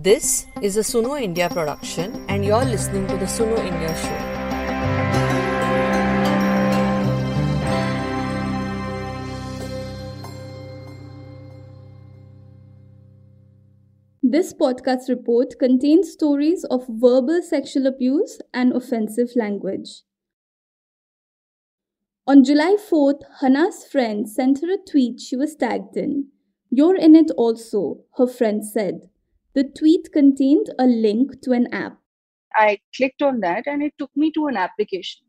This is a Suno India production, and you're listening to the Suno India show. This podcast report contains stories of verbal sexual abuse and offensive language. On July 4th, Hana's friend sent her a tweet she was tagged in. You're in it also, her friend said. The tweet contained a link to an app. I clicked on that and it took me to an application.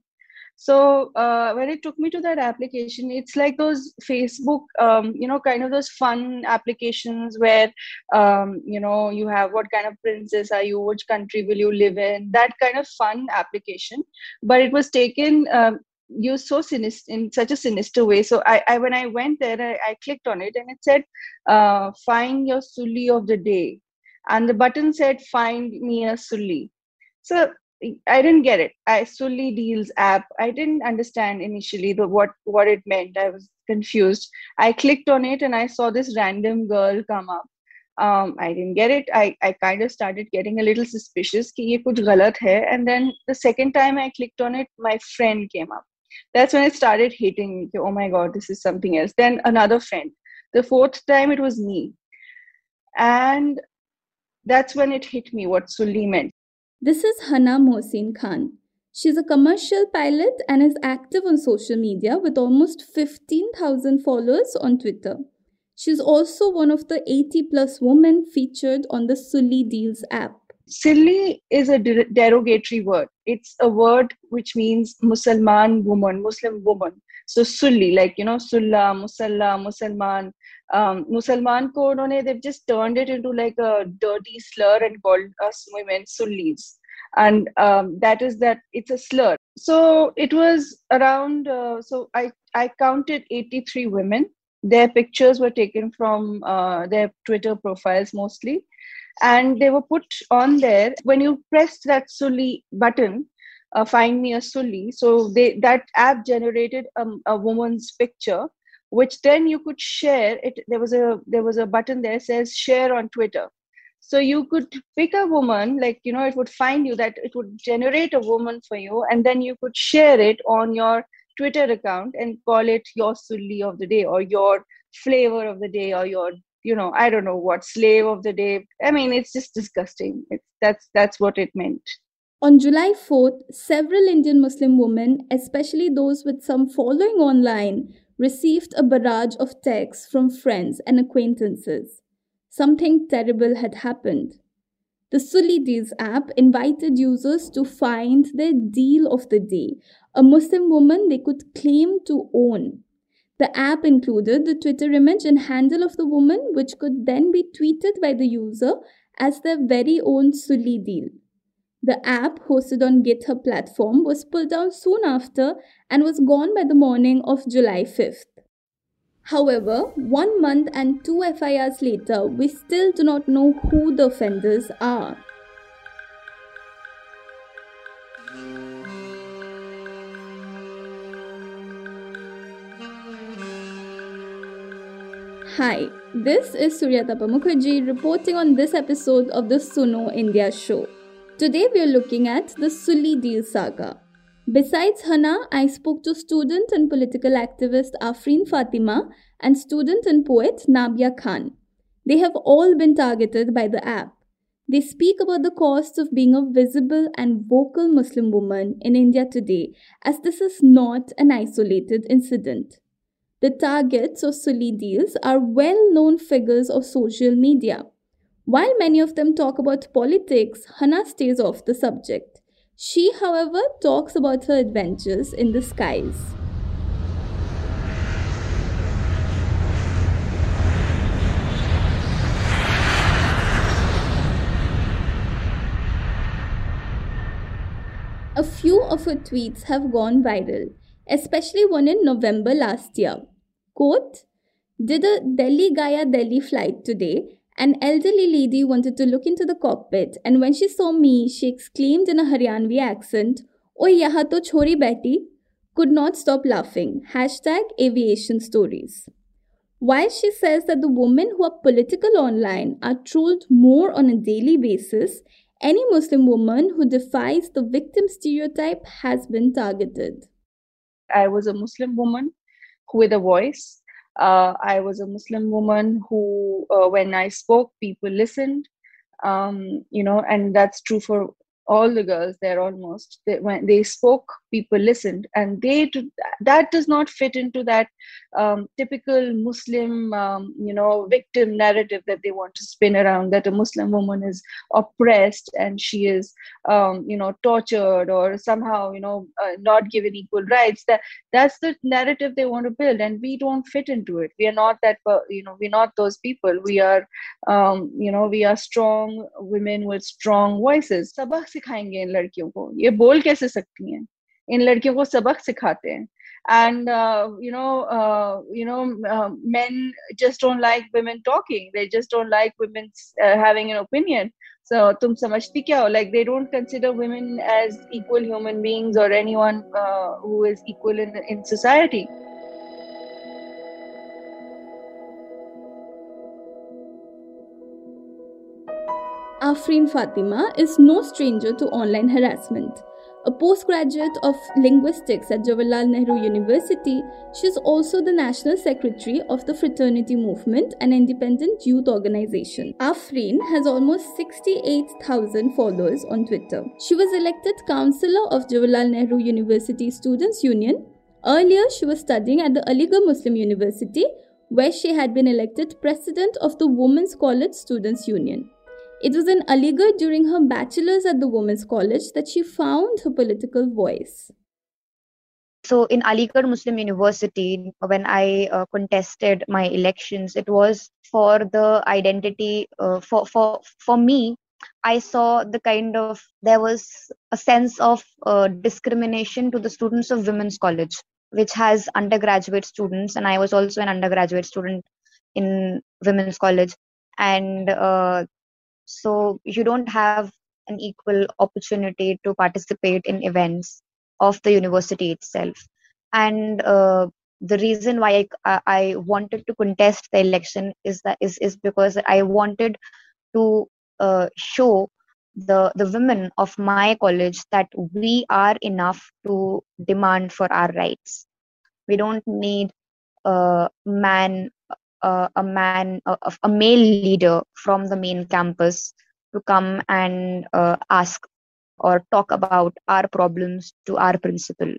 So uh, when it took me to that application, it's like those Facebook, um, you know, kind of those fun applications where, um, you know, you have what kind of princess are you, which country will you live in, that kind of fun application. But it was taken um, used so sinister in such a sinister way. So I, I when I went there, I, I clicked on it and it said, uh, "Find your sulli of the day," and the button said find me a sulli so i didn't get it i sulli deals app i didn't understand initially the what what it meant i was confused i clicked on it and i saw this random girl come up um, I didn't get it. I, I kind of started getting a little suspicious ki ye kuch galat hai. And then the second time I clicked on it, my friend came up. That's when it started hitting me. Oh my God, this is something else. Then another friend. The fourth time it was me. And that's when it hit me what sulli meant this is Hana mohsin khan she's a commercial pilot and is active on social media with almost 15000 followers on twitter she's also one of the 80 plus women featured on the sulli deals app Sulli is a derogatory word. It's a word which means Musliman woman, Muslim woman. So Sulli, like you know, Sulla, Musalla, Musalman. Um, Musalman ko they've just turned it into like a dirty slur and called us women Sullis. And um, that is that it's a slur. So it was around. Uh, so I I counted 83 women. Their pictures were taken from uh, their Twitter profiles mostly and they were put on there when you pressed that sulli button uh, find me a sulli so they that app generated um, a woman's picture which then you could share it there was a there was a button there says share on twitter. So you could pick a woman like you know it would find you that it would generate a woman for you and then you could share it on your twitter account and call it your sulli of the day or your flavor of the day or your you know i don't know what slave of the day. I mean it's just disgusting. It's that's that's what it meant. On july 4th several indian muslim women especially those with some following online received a barrage of texts from friends and acquaintances something terrible had happened the Sulli Deals app invited users to find their deal of the day, a Muslim woman they could claim to own. The app included the Twitter image and handle of the woman, which could then be tweeted by the user as their very own Sulli deal. The app, hosted on GitHub platform, was pulled down soon after and was gone by the morning of July 5th. However, one month and two FIRs later, we still do not know who the offenders are. Hi, this is Suryatapa Mukherjee reporting on this episode of the Suno India show. Today we are looking at the Sulli Deal saga. Besides Hana, I spoke to student and political activist Afreen Fatima and student and poet Nabiya Khan. They have all been targeted by the app. They speak about the costs of being a visible and vocal Muslim woman in India today, as this is not an isolated incident. The targets of Sulli deals are well known figures of social media. While many of them talk about politics, Hana stays off the subject. She, however, talks about her adventures in the skies. A few of her tweets have gone viral, especially one in November last year. Quote, did a Delhi Gaya Delhi flight today. An elderly lady wanted to look into the cockpit, and when she saw me, she exclaimed in a Haryanvi accent, Oh, yaha to chori beti, could not stop laughing. Hashtag aviation stories. While she says that the women who are political online are trolled more on a daily basis, any Muslim woman who defies the victim stereotype has been targeted. I was a Muslim woman with a voice. Uh, I was a Muslim woman who, uh, when I spoke, people listened. Um, you know, and that's true for all the girls there almost they, when they spoke people listened. And they that does not fit into that um, typical muslim um, you know victim narrative that they want to spin around that a muslim woman is oppressed and she is um, you know tortured or somehow you know uh, not given equal rights. That that's the narrative they want to build and we don't fit into it. We are not that you know we're not those people. We are um, you know we are strong women with strong voices. Sabak सिखाएँगे इन लड़कियों को? ये बोल कैसे सकती हैं? इन लड़कियों को सबक सिखाते हैं। And you know you know man just don't like women talking they just don't like women having an opinion so तुम समझती क्या हो? Like they don't consider women as equal human beings और anyone who is equal in in society Afreen Fatima is no stranger to online harassment. A postgraduate of linguistics at Jawaharlal Nehru University, she is also the national secretary of the Fraternity Movement, an independent youth organization. Afreen has almost 68,000 followers on Twitter. She was elected counselor of Jawaharlal Nehru University Students Union. Earlier, she was studying at the Aligarh Muslim University, where she had been elected president of the Women's College Students Union. It was in Aligarh during her bachelor's at the Women's College that she found her political voice. So, in Aligarh Muslim University, when I uh, contested my elections, it was for the identity, uh, for, for, for me, I saw the kind of, there was a sense of uh, discrimination to the students of Women's College, which has undergraduate students, and I was also an undergraduate student in Women's College. And uh, so you don't have an equal opportunity to participate in events of the university itself. And uh, the reason why I, I wanted to contest the election is that is, is because i wanted to uh, show the the women of my college that we are enough to demand for our rights. We don't need a man uh, a man, a, a, male leader from the main campus to come and uh, ask or talk about our problems to our principal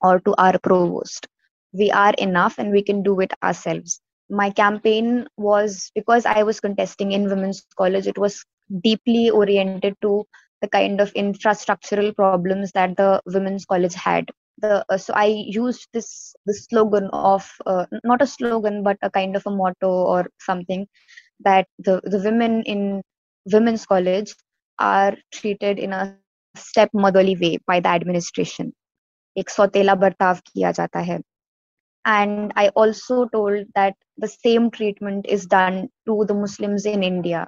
or to our provost. We are enough and we can do it ourselves. My campaign was because I was contesting in women's college, it was deeply oriented to the kind of infrastructural problems that the women's college had the uh, so i used this this slogan of uh, not a slogan but a kind of a motto or something that the the women in women's college are treated in a step motherly way by the administration एक सौतेला बर्ताव किया जाता है and i also told that the same treatment is done to the muslims in india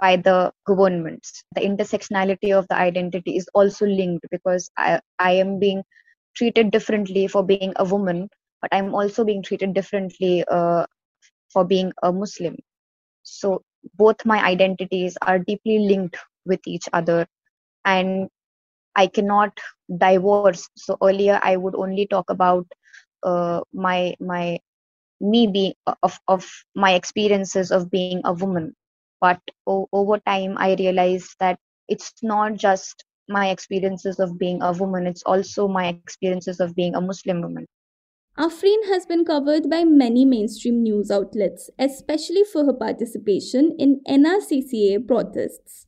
by the governments the intersectionality of the identity is also linked because i, I am being treated differently for being a woman but i'm also being treated differently uh, for being a muslim. So both my identities are deeply linked with each other and i cannot divorce. So earlier i would only talk about uh, my my me being of of my experiences of being a woman. But o- over time i realized that it's not just my experiences of being a woman, it's also my experiences of being a Muslim woman. Afreen has been covered by many mainstream news outlets, especially for her participation in NRCCA protests.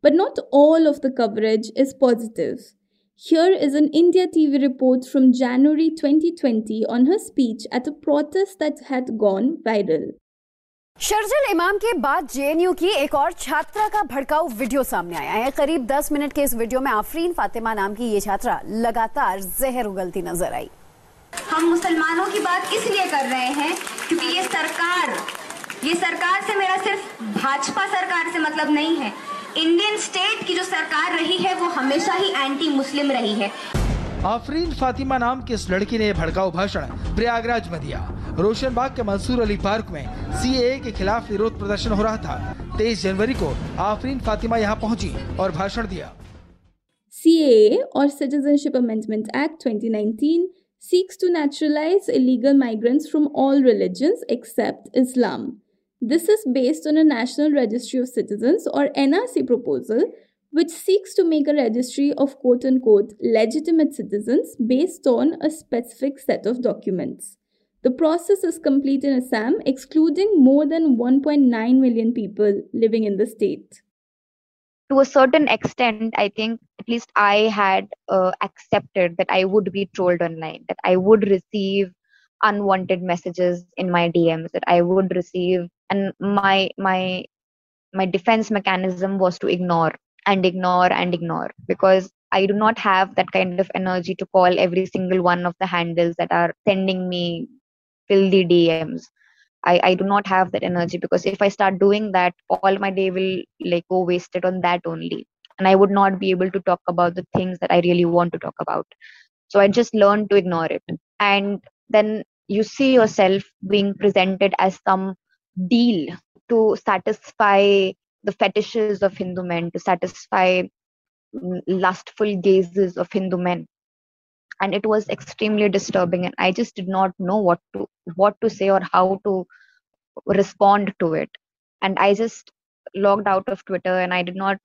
But not all of the coverage is positive. Here is an India TV report from January 2020 on her speech at a protest that had gone viral. शर्जल इमाम के बाद JNU की एक और छात्रा का भड़काऊ video सामने आया है। करीब 10 मिनट के इस वीडियो में आफरीन फातिमा नाम की ये छात्रा लगातार जहर उगलती नज़र आई। हम मुसलमानों की बात इसलिए कर रहे हैं क्योंकि ये सरकार ये सरकार से मेरा सिर्फ़ भाजपा सरकार से मतलब नहीं है। इंडियन स्टेट की जो सरकार रही है, वो हमेशा ही एंटी मुस्लिम रही है। आफरीन फातिमा नाम की इस लड़की ने भड़काऊ भाषण प्रयागराज में दिया रोशनबाग के मंसूर अली पार्क में सी के खिलाफ विरोध प्रदर्शन हो रहा था तेईस जनवरी को आफरीन फातिमा यहाँ पहुँची और भाषण दिया CAA or Citizenship Amendment Act 2019 seeks to naturalize illegal migrants from all religions except Islam. This is based on a National Registry of Citizens or NRC proposal which seeks to make a registry of quote unquote legitimate citizens based on a specific set of documents. The process is complete in Assam, excluding more than 1.9 million people living in the state. To a certain extent, I think at least I had uh, accepted that I would be trolled online, that I would receive unwanted messages in my DMs, that I would receive, and my my my defense mechanism was to ignore and ignore and ignore because I do not have that kind of energy to call every single one of the handles that are sending me filthy DMs. I, I do not have that energy because if I start doing that, all my day will like go wasted on that only. And I would not be able to talk about the things that I really want to talk about. So I just learned to ignore it. And then you see yourself being presented as some deal to satisfy the fetishes of Hindu men, to satisfy lustful gazes of Hindu men. And it was extremely disturbing, and I just did not know what to what to say or how to respond to it. And I just logged out of Twitter, and I did not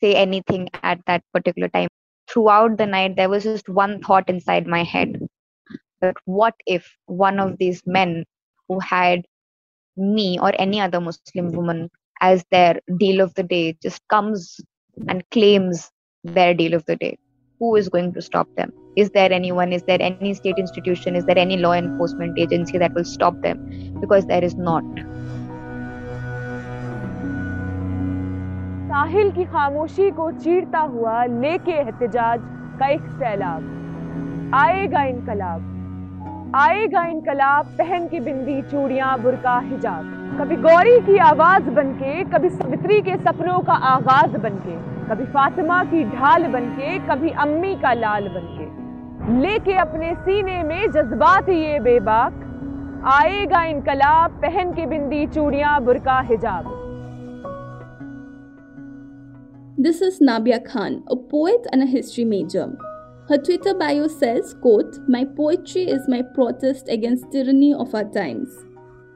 say anything at that particular time. Throughout the night, there was just one thought inside my head: that what if one of these men who had me or any other Muslim woman as their deal of the day just comes and claims their deal of the day who is going to stop them is there anyone is there any state institution is there any law enforcement agency that will stop them because there is not साहिल की खामोशी को चीरता हुआ लेके एहतजाज का एक सैलाब आएगा इनकलाब आएगा इनकलाब पहन की बिंदी चूड़ियां बुरका हिजाब कभी गौरी की आवाज़ बनके कभी सावित्री के सपनों का आगाज़ बनके कभी फातिमा की ढाल बनके कभी अम्मी का लाल बनके। लेके अपने सीने में जज्बात ये बेबाक आएगा इनकलाब पहन के बिंदी चूड़िया बुरका हिजाब। This is Nabia Khan a poet and a history major Her Twitter bio says, quote, My poetry is my protest against tyranny of our times.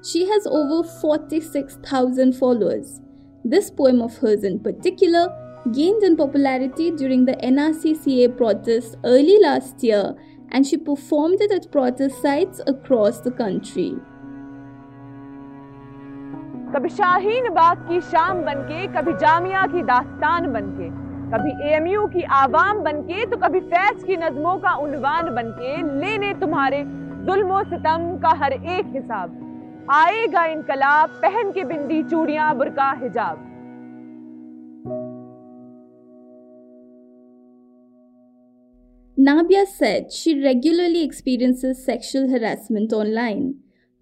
She has over 46,000 followers. This poem of hers in particular gained in popularity during the NRCCA protests early last year and she performed it at protest sites across the country. कभी शाहीन बाग की शाम बनके कभी जामिया की दास्तान बनके कभी AMU की आवाम बनके तो कभी फैज की नज्मों का उनवान बनके लेने तुम्हारे जुल्मो सितम का हर एक हिसाब आएगा इनकलाब पहन के बिंदी चूड़ियां बुरका हिजाब Nabiya said she regularly experiences sexual harassment online.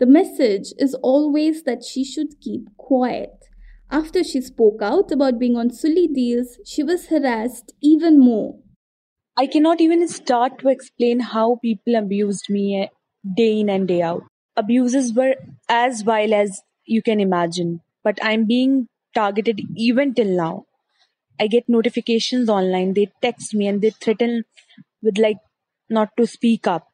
The message is always that she should keep quiet. After she spoke out about being on Sulli deals, she was harassed even more. I cannot even start to explain how people abused me eh, day in and day out abuses were as vile as you can imagine, but I'm being targeted even till now. I get notifications online, they text me and they threaten with like not to speak up.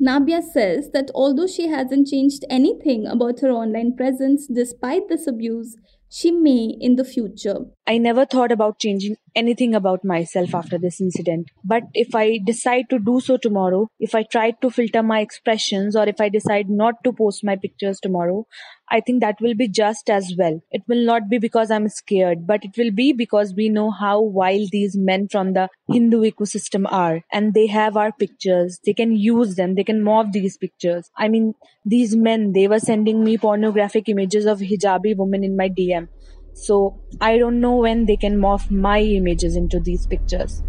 Nabiya says that although she hasn't changed anything about her online presence despite this abuse, she may in the future. I never thought about changing anything about myself after this incident. But if I decide to do so tomorrow, if I try to filter my expressions, or if I decide not to post my pictures tomorrow, I think that will be just as well. It will not be because I'm scared, but it will be because we know how wild these men from the Hindu ecosystem are. And they have our pictures. They can use them. They can morph these pictures. I mean, these men, they were sending me pornographic images of hijabi women in my DM. So I don't know when they can morph my images into these pictures.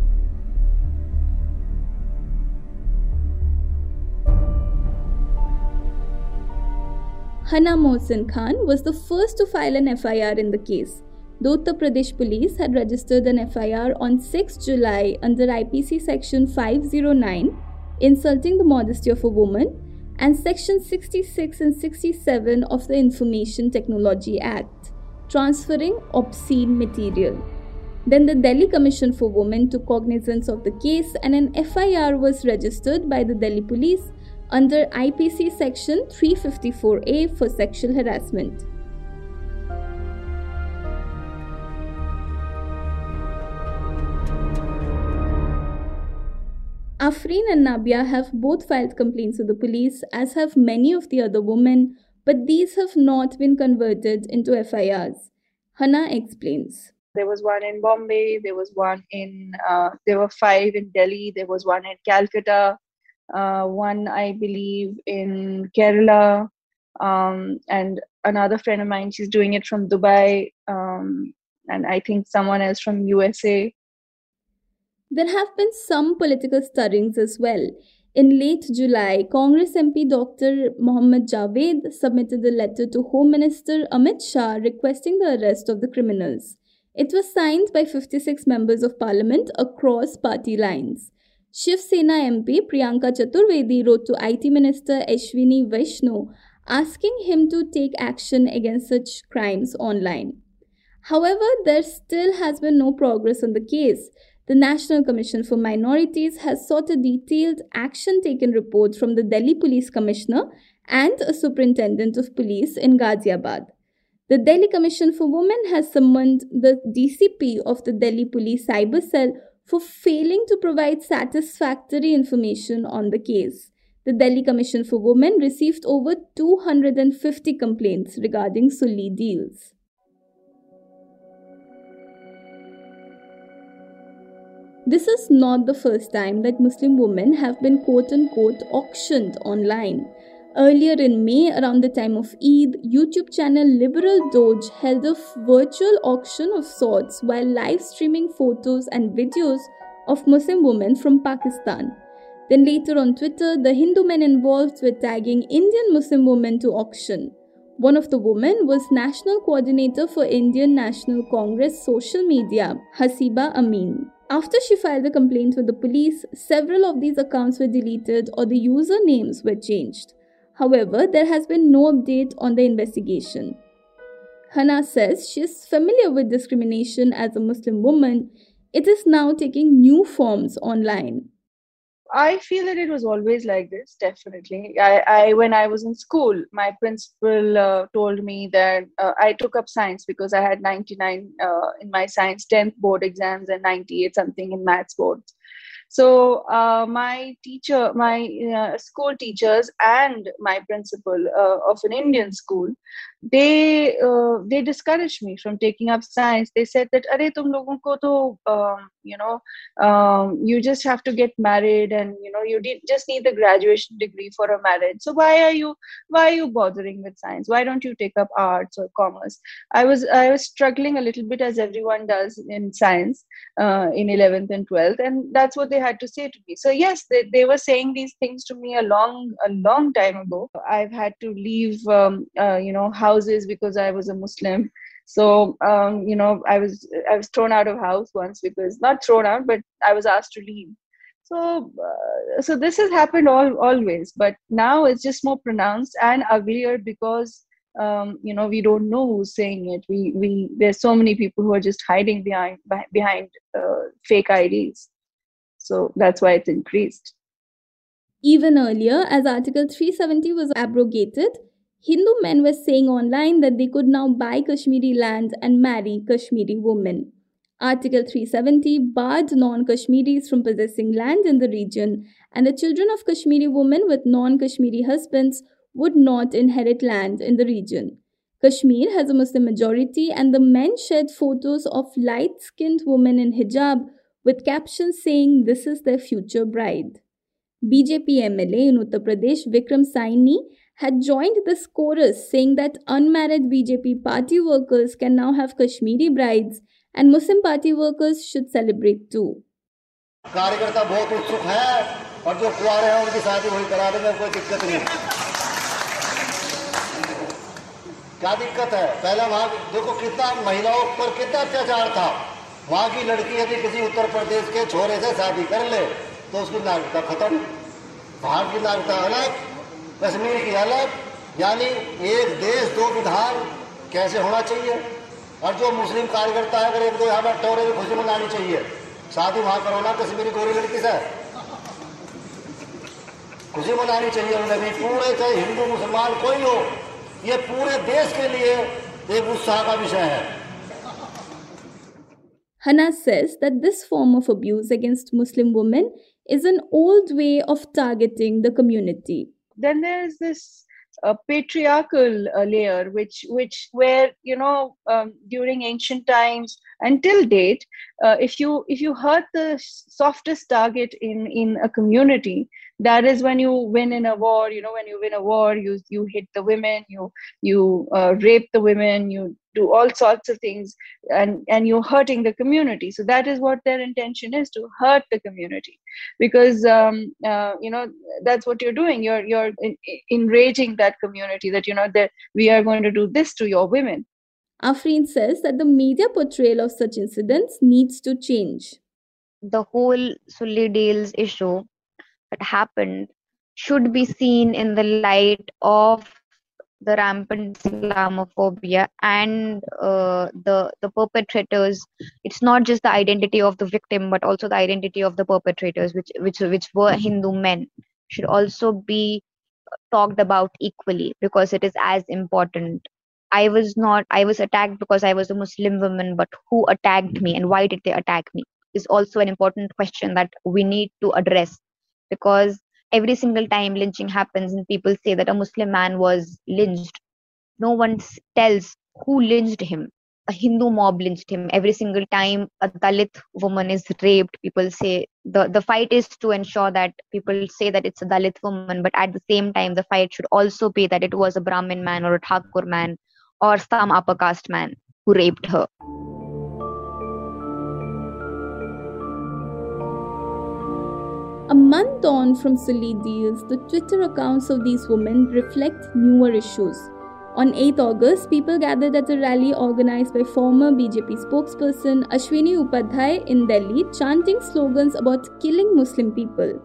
Hana Mohsin Khan was the first to file an FIR in the case. The Uttar Pradesh police had registered an FIR on 6 July under IPC section 509, insulting the modesty of a woman, and Section 66 and 67 of the Information Technology Act, transferring obscene material. Then the Delhi Commission for Women took cognizance of the case and an FIR was registered by the Delhi police under IPC section 354A for sexual harassment. Afreen and Nabiya have both filed complaints with the police, as have many of the other women, but these have not been converted into FIRs. Hana explains. There was one in Bombay, there was one in, uh, there were five in Delhi, there was one in Calcutta, uh, one, I believe, in Kerala, um, and another friend of mine, she's doing it from Dubai, um, and I think someone else from USA. There have been some political stirrings as well. In late July, Congress MP Dr. Mohammad Javed submitted a letter to Home Minister Amit Shah requesting the arrest of the criminals. It was signed by 56 members of parliament across party lines. Shiv Sena MP Priyanka Chaturvedi wrote to IT Minister Ashwini Vaishnaw asking him to take action against such crimes online. However, there still has been no progress on the case. The National Commission for Minorities has sought a detailed action taken report from the Delhi Police Commissioner and a superintendent of police in Ghaziabad. The Delhi Commission for Women has summoned the DCP of the Delhi Police Cyber Cell for failing to provide satisfactory information on the case. The Delhi Commission for Women received over 250 complaints regarding Sulli deals. This is not the first time that Muslim women have been quote unquote auctioned online. Earlier in May, around the time of Eid, YouTube channel Liberal Doge held a virtual auction of sorts while live streaming photos and videos of Muslim women from Pakistan. Then later on Twitter, the Hindu men involved were tagging Indian Muslim women to auction. One of the women was National Coordinator for Indian National Congress social media, Hasiba Amin. After she filed a complaint with the police, several of these accounts were deleted or the usernames were changed. However, there has been no update on the investigation. Hana says she is familiar with discrimination as a Muslim woman. It is now taking new forms online. I feel that it was always like this. Definitely, I, I when I was in school, my principal uh, told me that uh, I took up science because I had 99 uh, in my science 10th board exams and 98 something in maths boards. So uh, my teacher, my uh, school teachers, and my principal uh, of an Indian school, they uh, they discouraged me from taking up science. They said that, "Arey, tum logon ko to, um, you know, um, you just have to get married, and you know, you just need the graduation degree for a marriage. So why are you why are you bothering with science? Why don't you take up arts or commerce?" I was I was struggling a little bit as everyone does in science uh, in 11th and 12th, and that's what they they had to say to me so yes they, they were saying these things to me a long a long time ago i've had to leave um, uh, you know houses because i was a muslim so um, you know i was i was thrown out of house once because not thrown out but i was asked to leave. So uh, so this has happened all always but now it's just more pronounced and uglier because um, you know we don't know who's saying it. We we there's so many people who are just hiding behind behind uh, fake ids so that's why it's increased. Even earlier, as Article 370 was abrogated, Hindu men were saying online that they could now buy Kashmiri lands and marry Kashmiri women. Article 370 barred non Kashmiris from possessing land in the region, and the children of Kashmiri women with non Kashmiri husbands would not inherit land in the region. Kashmir has a Muslim majority, and the men shared photos of light skinned women in hijab with captions saying this is their future bride. BJP MLA in Uttar Pradesh Vikram Saini had joined this chorus saying that unmarried BJP party workers can now have Kashmiri brides and Muslim party workers should celebrate too. कार्यकर्ता बहुत उत्सुक है और जो कुआरे हैं उनकी शादी वही करा देंगे कोई दिक्कत नहीं। क्या दिक्कत है? पहले वहाँ देखो कितना महिलाओं पर कितना अत्याचार था। वहाँ की लड़की यदि किसी उत्तर प्रदेश के छोरे से शादी कर ले तो उसकी नागरिकता खत्म। बाहर की नागरिकता अलग कश्मीर की अलग यानी एक देश, दो विधान कैसे होना चाहिए? और जो मुस्लिम कार्यकर्ता है, अगर एक दो यहाँ बैठे हो रहे खुशी मनानी चाहिए। शादी वहाँ करो ना कश्मीरी गोरी लड़की से। खुशी मनानी चाहिए उन्हें भी। पूरे चाहे हिंदू, मुसलमान, कोई हो, ये पूरे देश के लिए एक उत्साह का विषय है। Hannah says that this form of abuse against Muslim women is an old way of targeting the community. Then there is this a patriarchal uh, layer which which where you know um, during ancient times until date uh, if you if you hurt the softest target in in a community that is when you win in a war you know when you win a war you you hit the women you you uh, rape the women you do all sorts of things and and you're hurting the community. So that is what their intention is to hurt the community. Because um, uh, you know that's what you're doing. You're you're enraging that community that you know that we are going to do this to your women. Afreen says that the media portrayal of such incidents needs to change. The whole Sulli Deals issue that happened should be seen in the light of the rampant Islamophobia and uh, the the perpetrators. It's not just the identity of the victim, but also the identity of the perpetrators, which which which were Hindu men, should also be talked about equally because it is as important. I was not. I was attacked because I was a Muslim woman, but who attacked me and why did they attack me? Is also an important question that we need to address because every single time lynching happens and people say that a Muslim man was lynched, no one tells who lynched him. A Hindu mob lynched him. Every single time a Dalit woman is raped, people say the, the fight is to ensure that people say that it's a Dalit woman, but at the same time, the fight should also be that it was a Brahmin man or a Thakur man or some upper caste man who raped her. A month on from Sulli Deals, the Twitter accounts of these women reflect newer issues. On 8 August, people gathered at a rally organized by former BJP spokesperson Ashwini Upadhyay in Delhi, chanting slogans about killing Muslim people.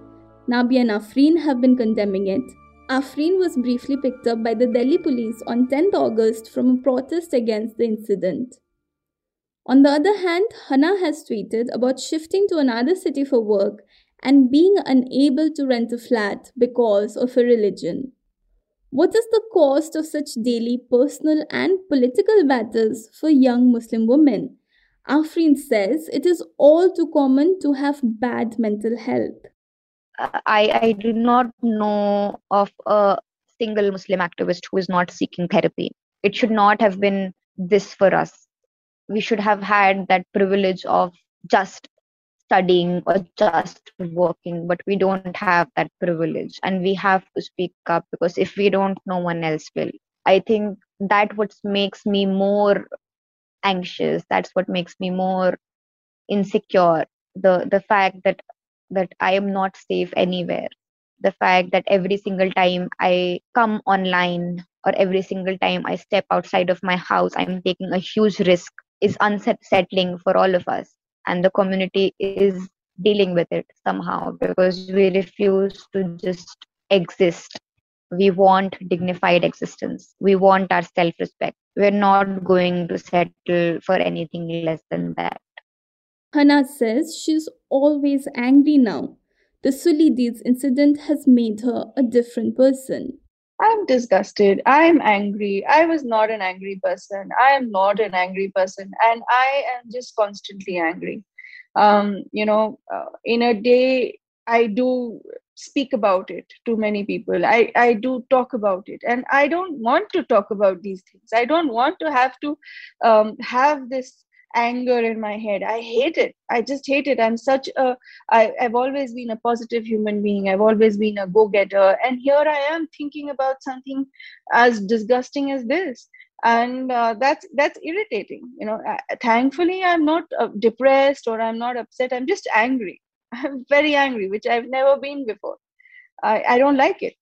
Nabiya and Afreen have been condemning it. Afreen was briefly picked up by the Delhi police on 10th August from a protest against the incident. On the other hand, Hana has tweeted about shifting to another city for work and being unable to rent a flat because of her religion. What is the cost of such daily personal and political battles for young Muslim women? Afreen says it is all too common to have bad mental health. I, I do not know of a single Muslim activist who is not seeking therapy. It should not have been this for us. We should have had that privilege of just studying or just working, but we don't have that privilege. And we have to speak up because if we don't, no one else will. I think that what makes me more anxious. That's what makes me more insecure. The the fact that that I am not safe anywhere. The fact that every single time I come online or every single time I step outside of my house, I'm taking a huge risk is unsettling for all of us and the community is dealing with it somehow because we refuse to just exist. We want dignified existence. We want our self respect we're not going to settle for anything less than that. Hana says she's always angry now. The Sulli Deals incident has made her a different person I'm disgusted. I'm angry. I was not an angry person. I am not an angry person. And I am just constantly angry. Um, you know, uh, in a day, I do speak about it to many people. I, I do talk about it. And I don't want to talk about these things. I don't want to have to um, have this anger in my head. I hate it. I just hate it. I'm such a I, i've always been a positive human being. I've always been a go-getter. And here i am thinking about something as disgusting as this. And uh, that's that's irritating you know. Uh, thankfully i'm not uh, depressed or i'm not upset. I'm just angry. I'm very angry which i've never been before. I, I don't like it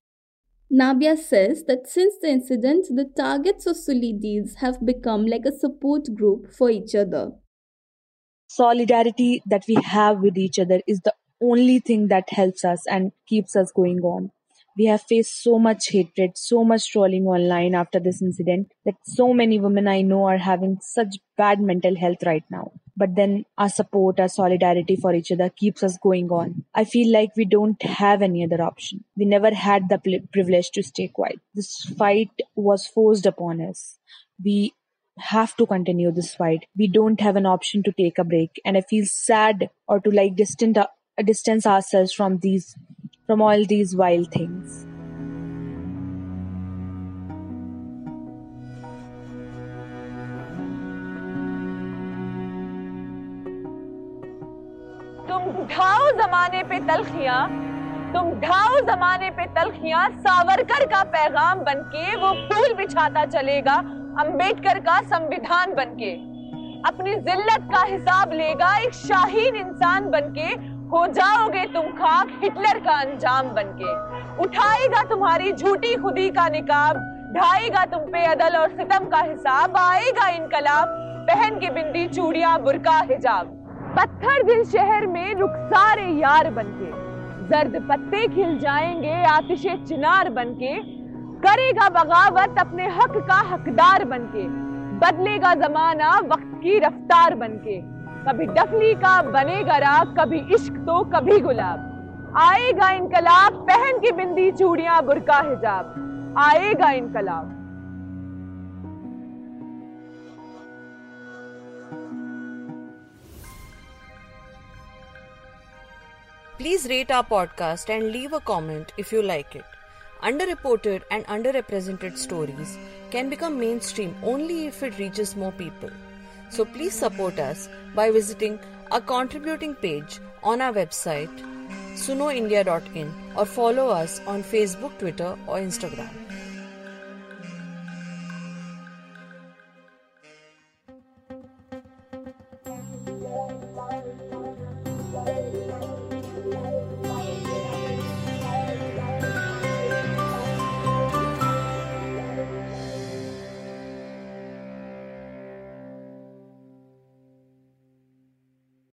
Nabiya says that since the incident, the targets of Sulli Deals have become like a support group for each other. Solidarity that we have with each other is the only thing that helps us and keeps us going on. We have faced so much hatred, so much trolling online after this incident that so many women I know are having such bad mental health right now. But then our support, our solidarity for each other keeps us going on. I feel like we don't have any other option. We never had the privilege to stay quiet. This fight was forced upon us. We have to continue this fight. We don't have an option to take a break. And I feel sad or to like distant, uh, distance ourselves from these from all these wild things. ढाओ जमाने पे तलखियाँ, तुम ढाओ जमाने पे तलखियाँ सावरकर का पैगाम बनके वो फूल बिछाता चलेगा, अंबेडकर का संविधान बनके। अपनी जिल्लत का हिसाब लेगा, एक शाहीन इंसान बनके, हो जाओगे तुम खाक हिटलर का अंजाम बनके। उठाएगा तुम्हारी झूठी खुदी का निकाब, ढाएगा तुम पे अदल और सितम का हिसाब, आएगा इनकलाब, पहन के बिंदी चूड़िया, बुरका, हिजाब। पत्थर दिल शहर में रुखसारे यार बनके जर्द पत्ते खिल जाएँगे आतिशे चिनार बनके, करेगा बगावत अपने हक का हकदार बनके, बदलेगा जमाना वक्त की रफ्तार बनके। कभी डफली का बनेगा राग, कभी इश्क तो कभी गुलाब। आएगा इनकलाब, पहन के बिंदी चूड़ियाँ, बुरका हिजाब। आएगा इनकलाब। Please rate our podcast and leave a comment if you like it. Underreported and underrepresented stories can become mainstream only if it reaches more people. So please support us by visiting our contributing page on our website sunoindia.in or follow us on Facebook, Twitter, or Instagram.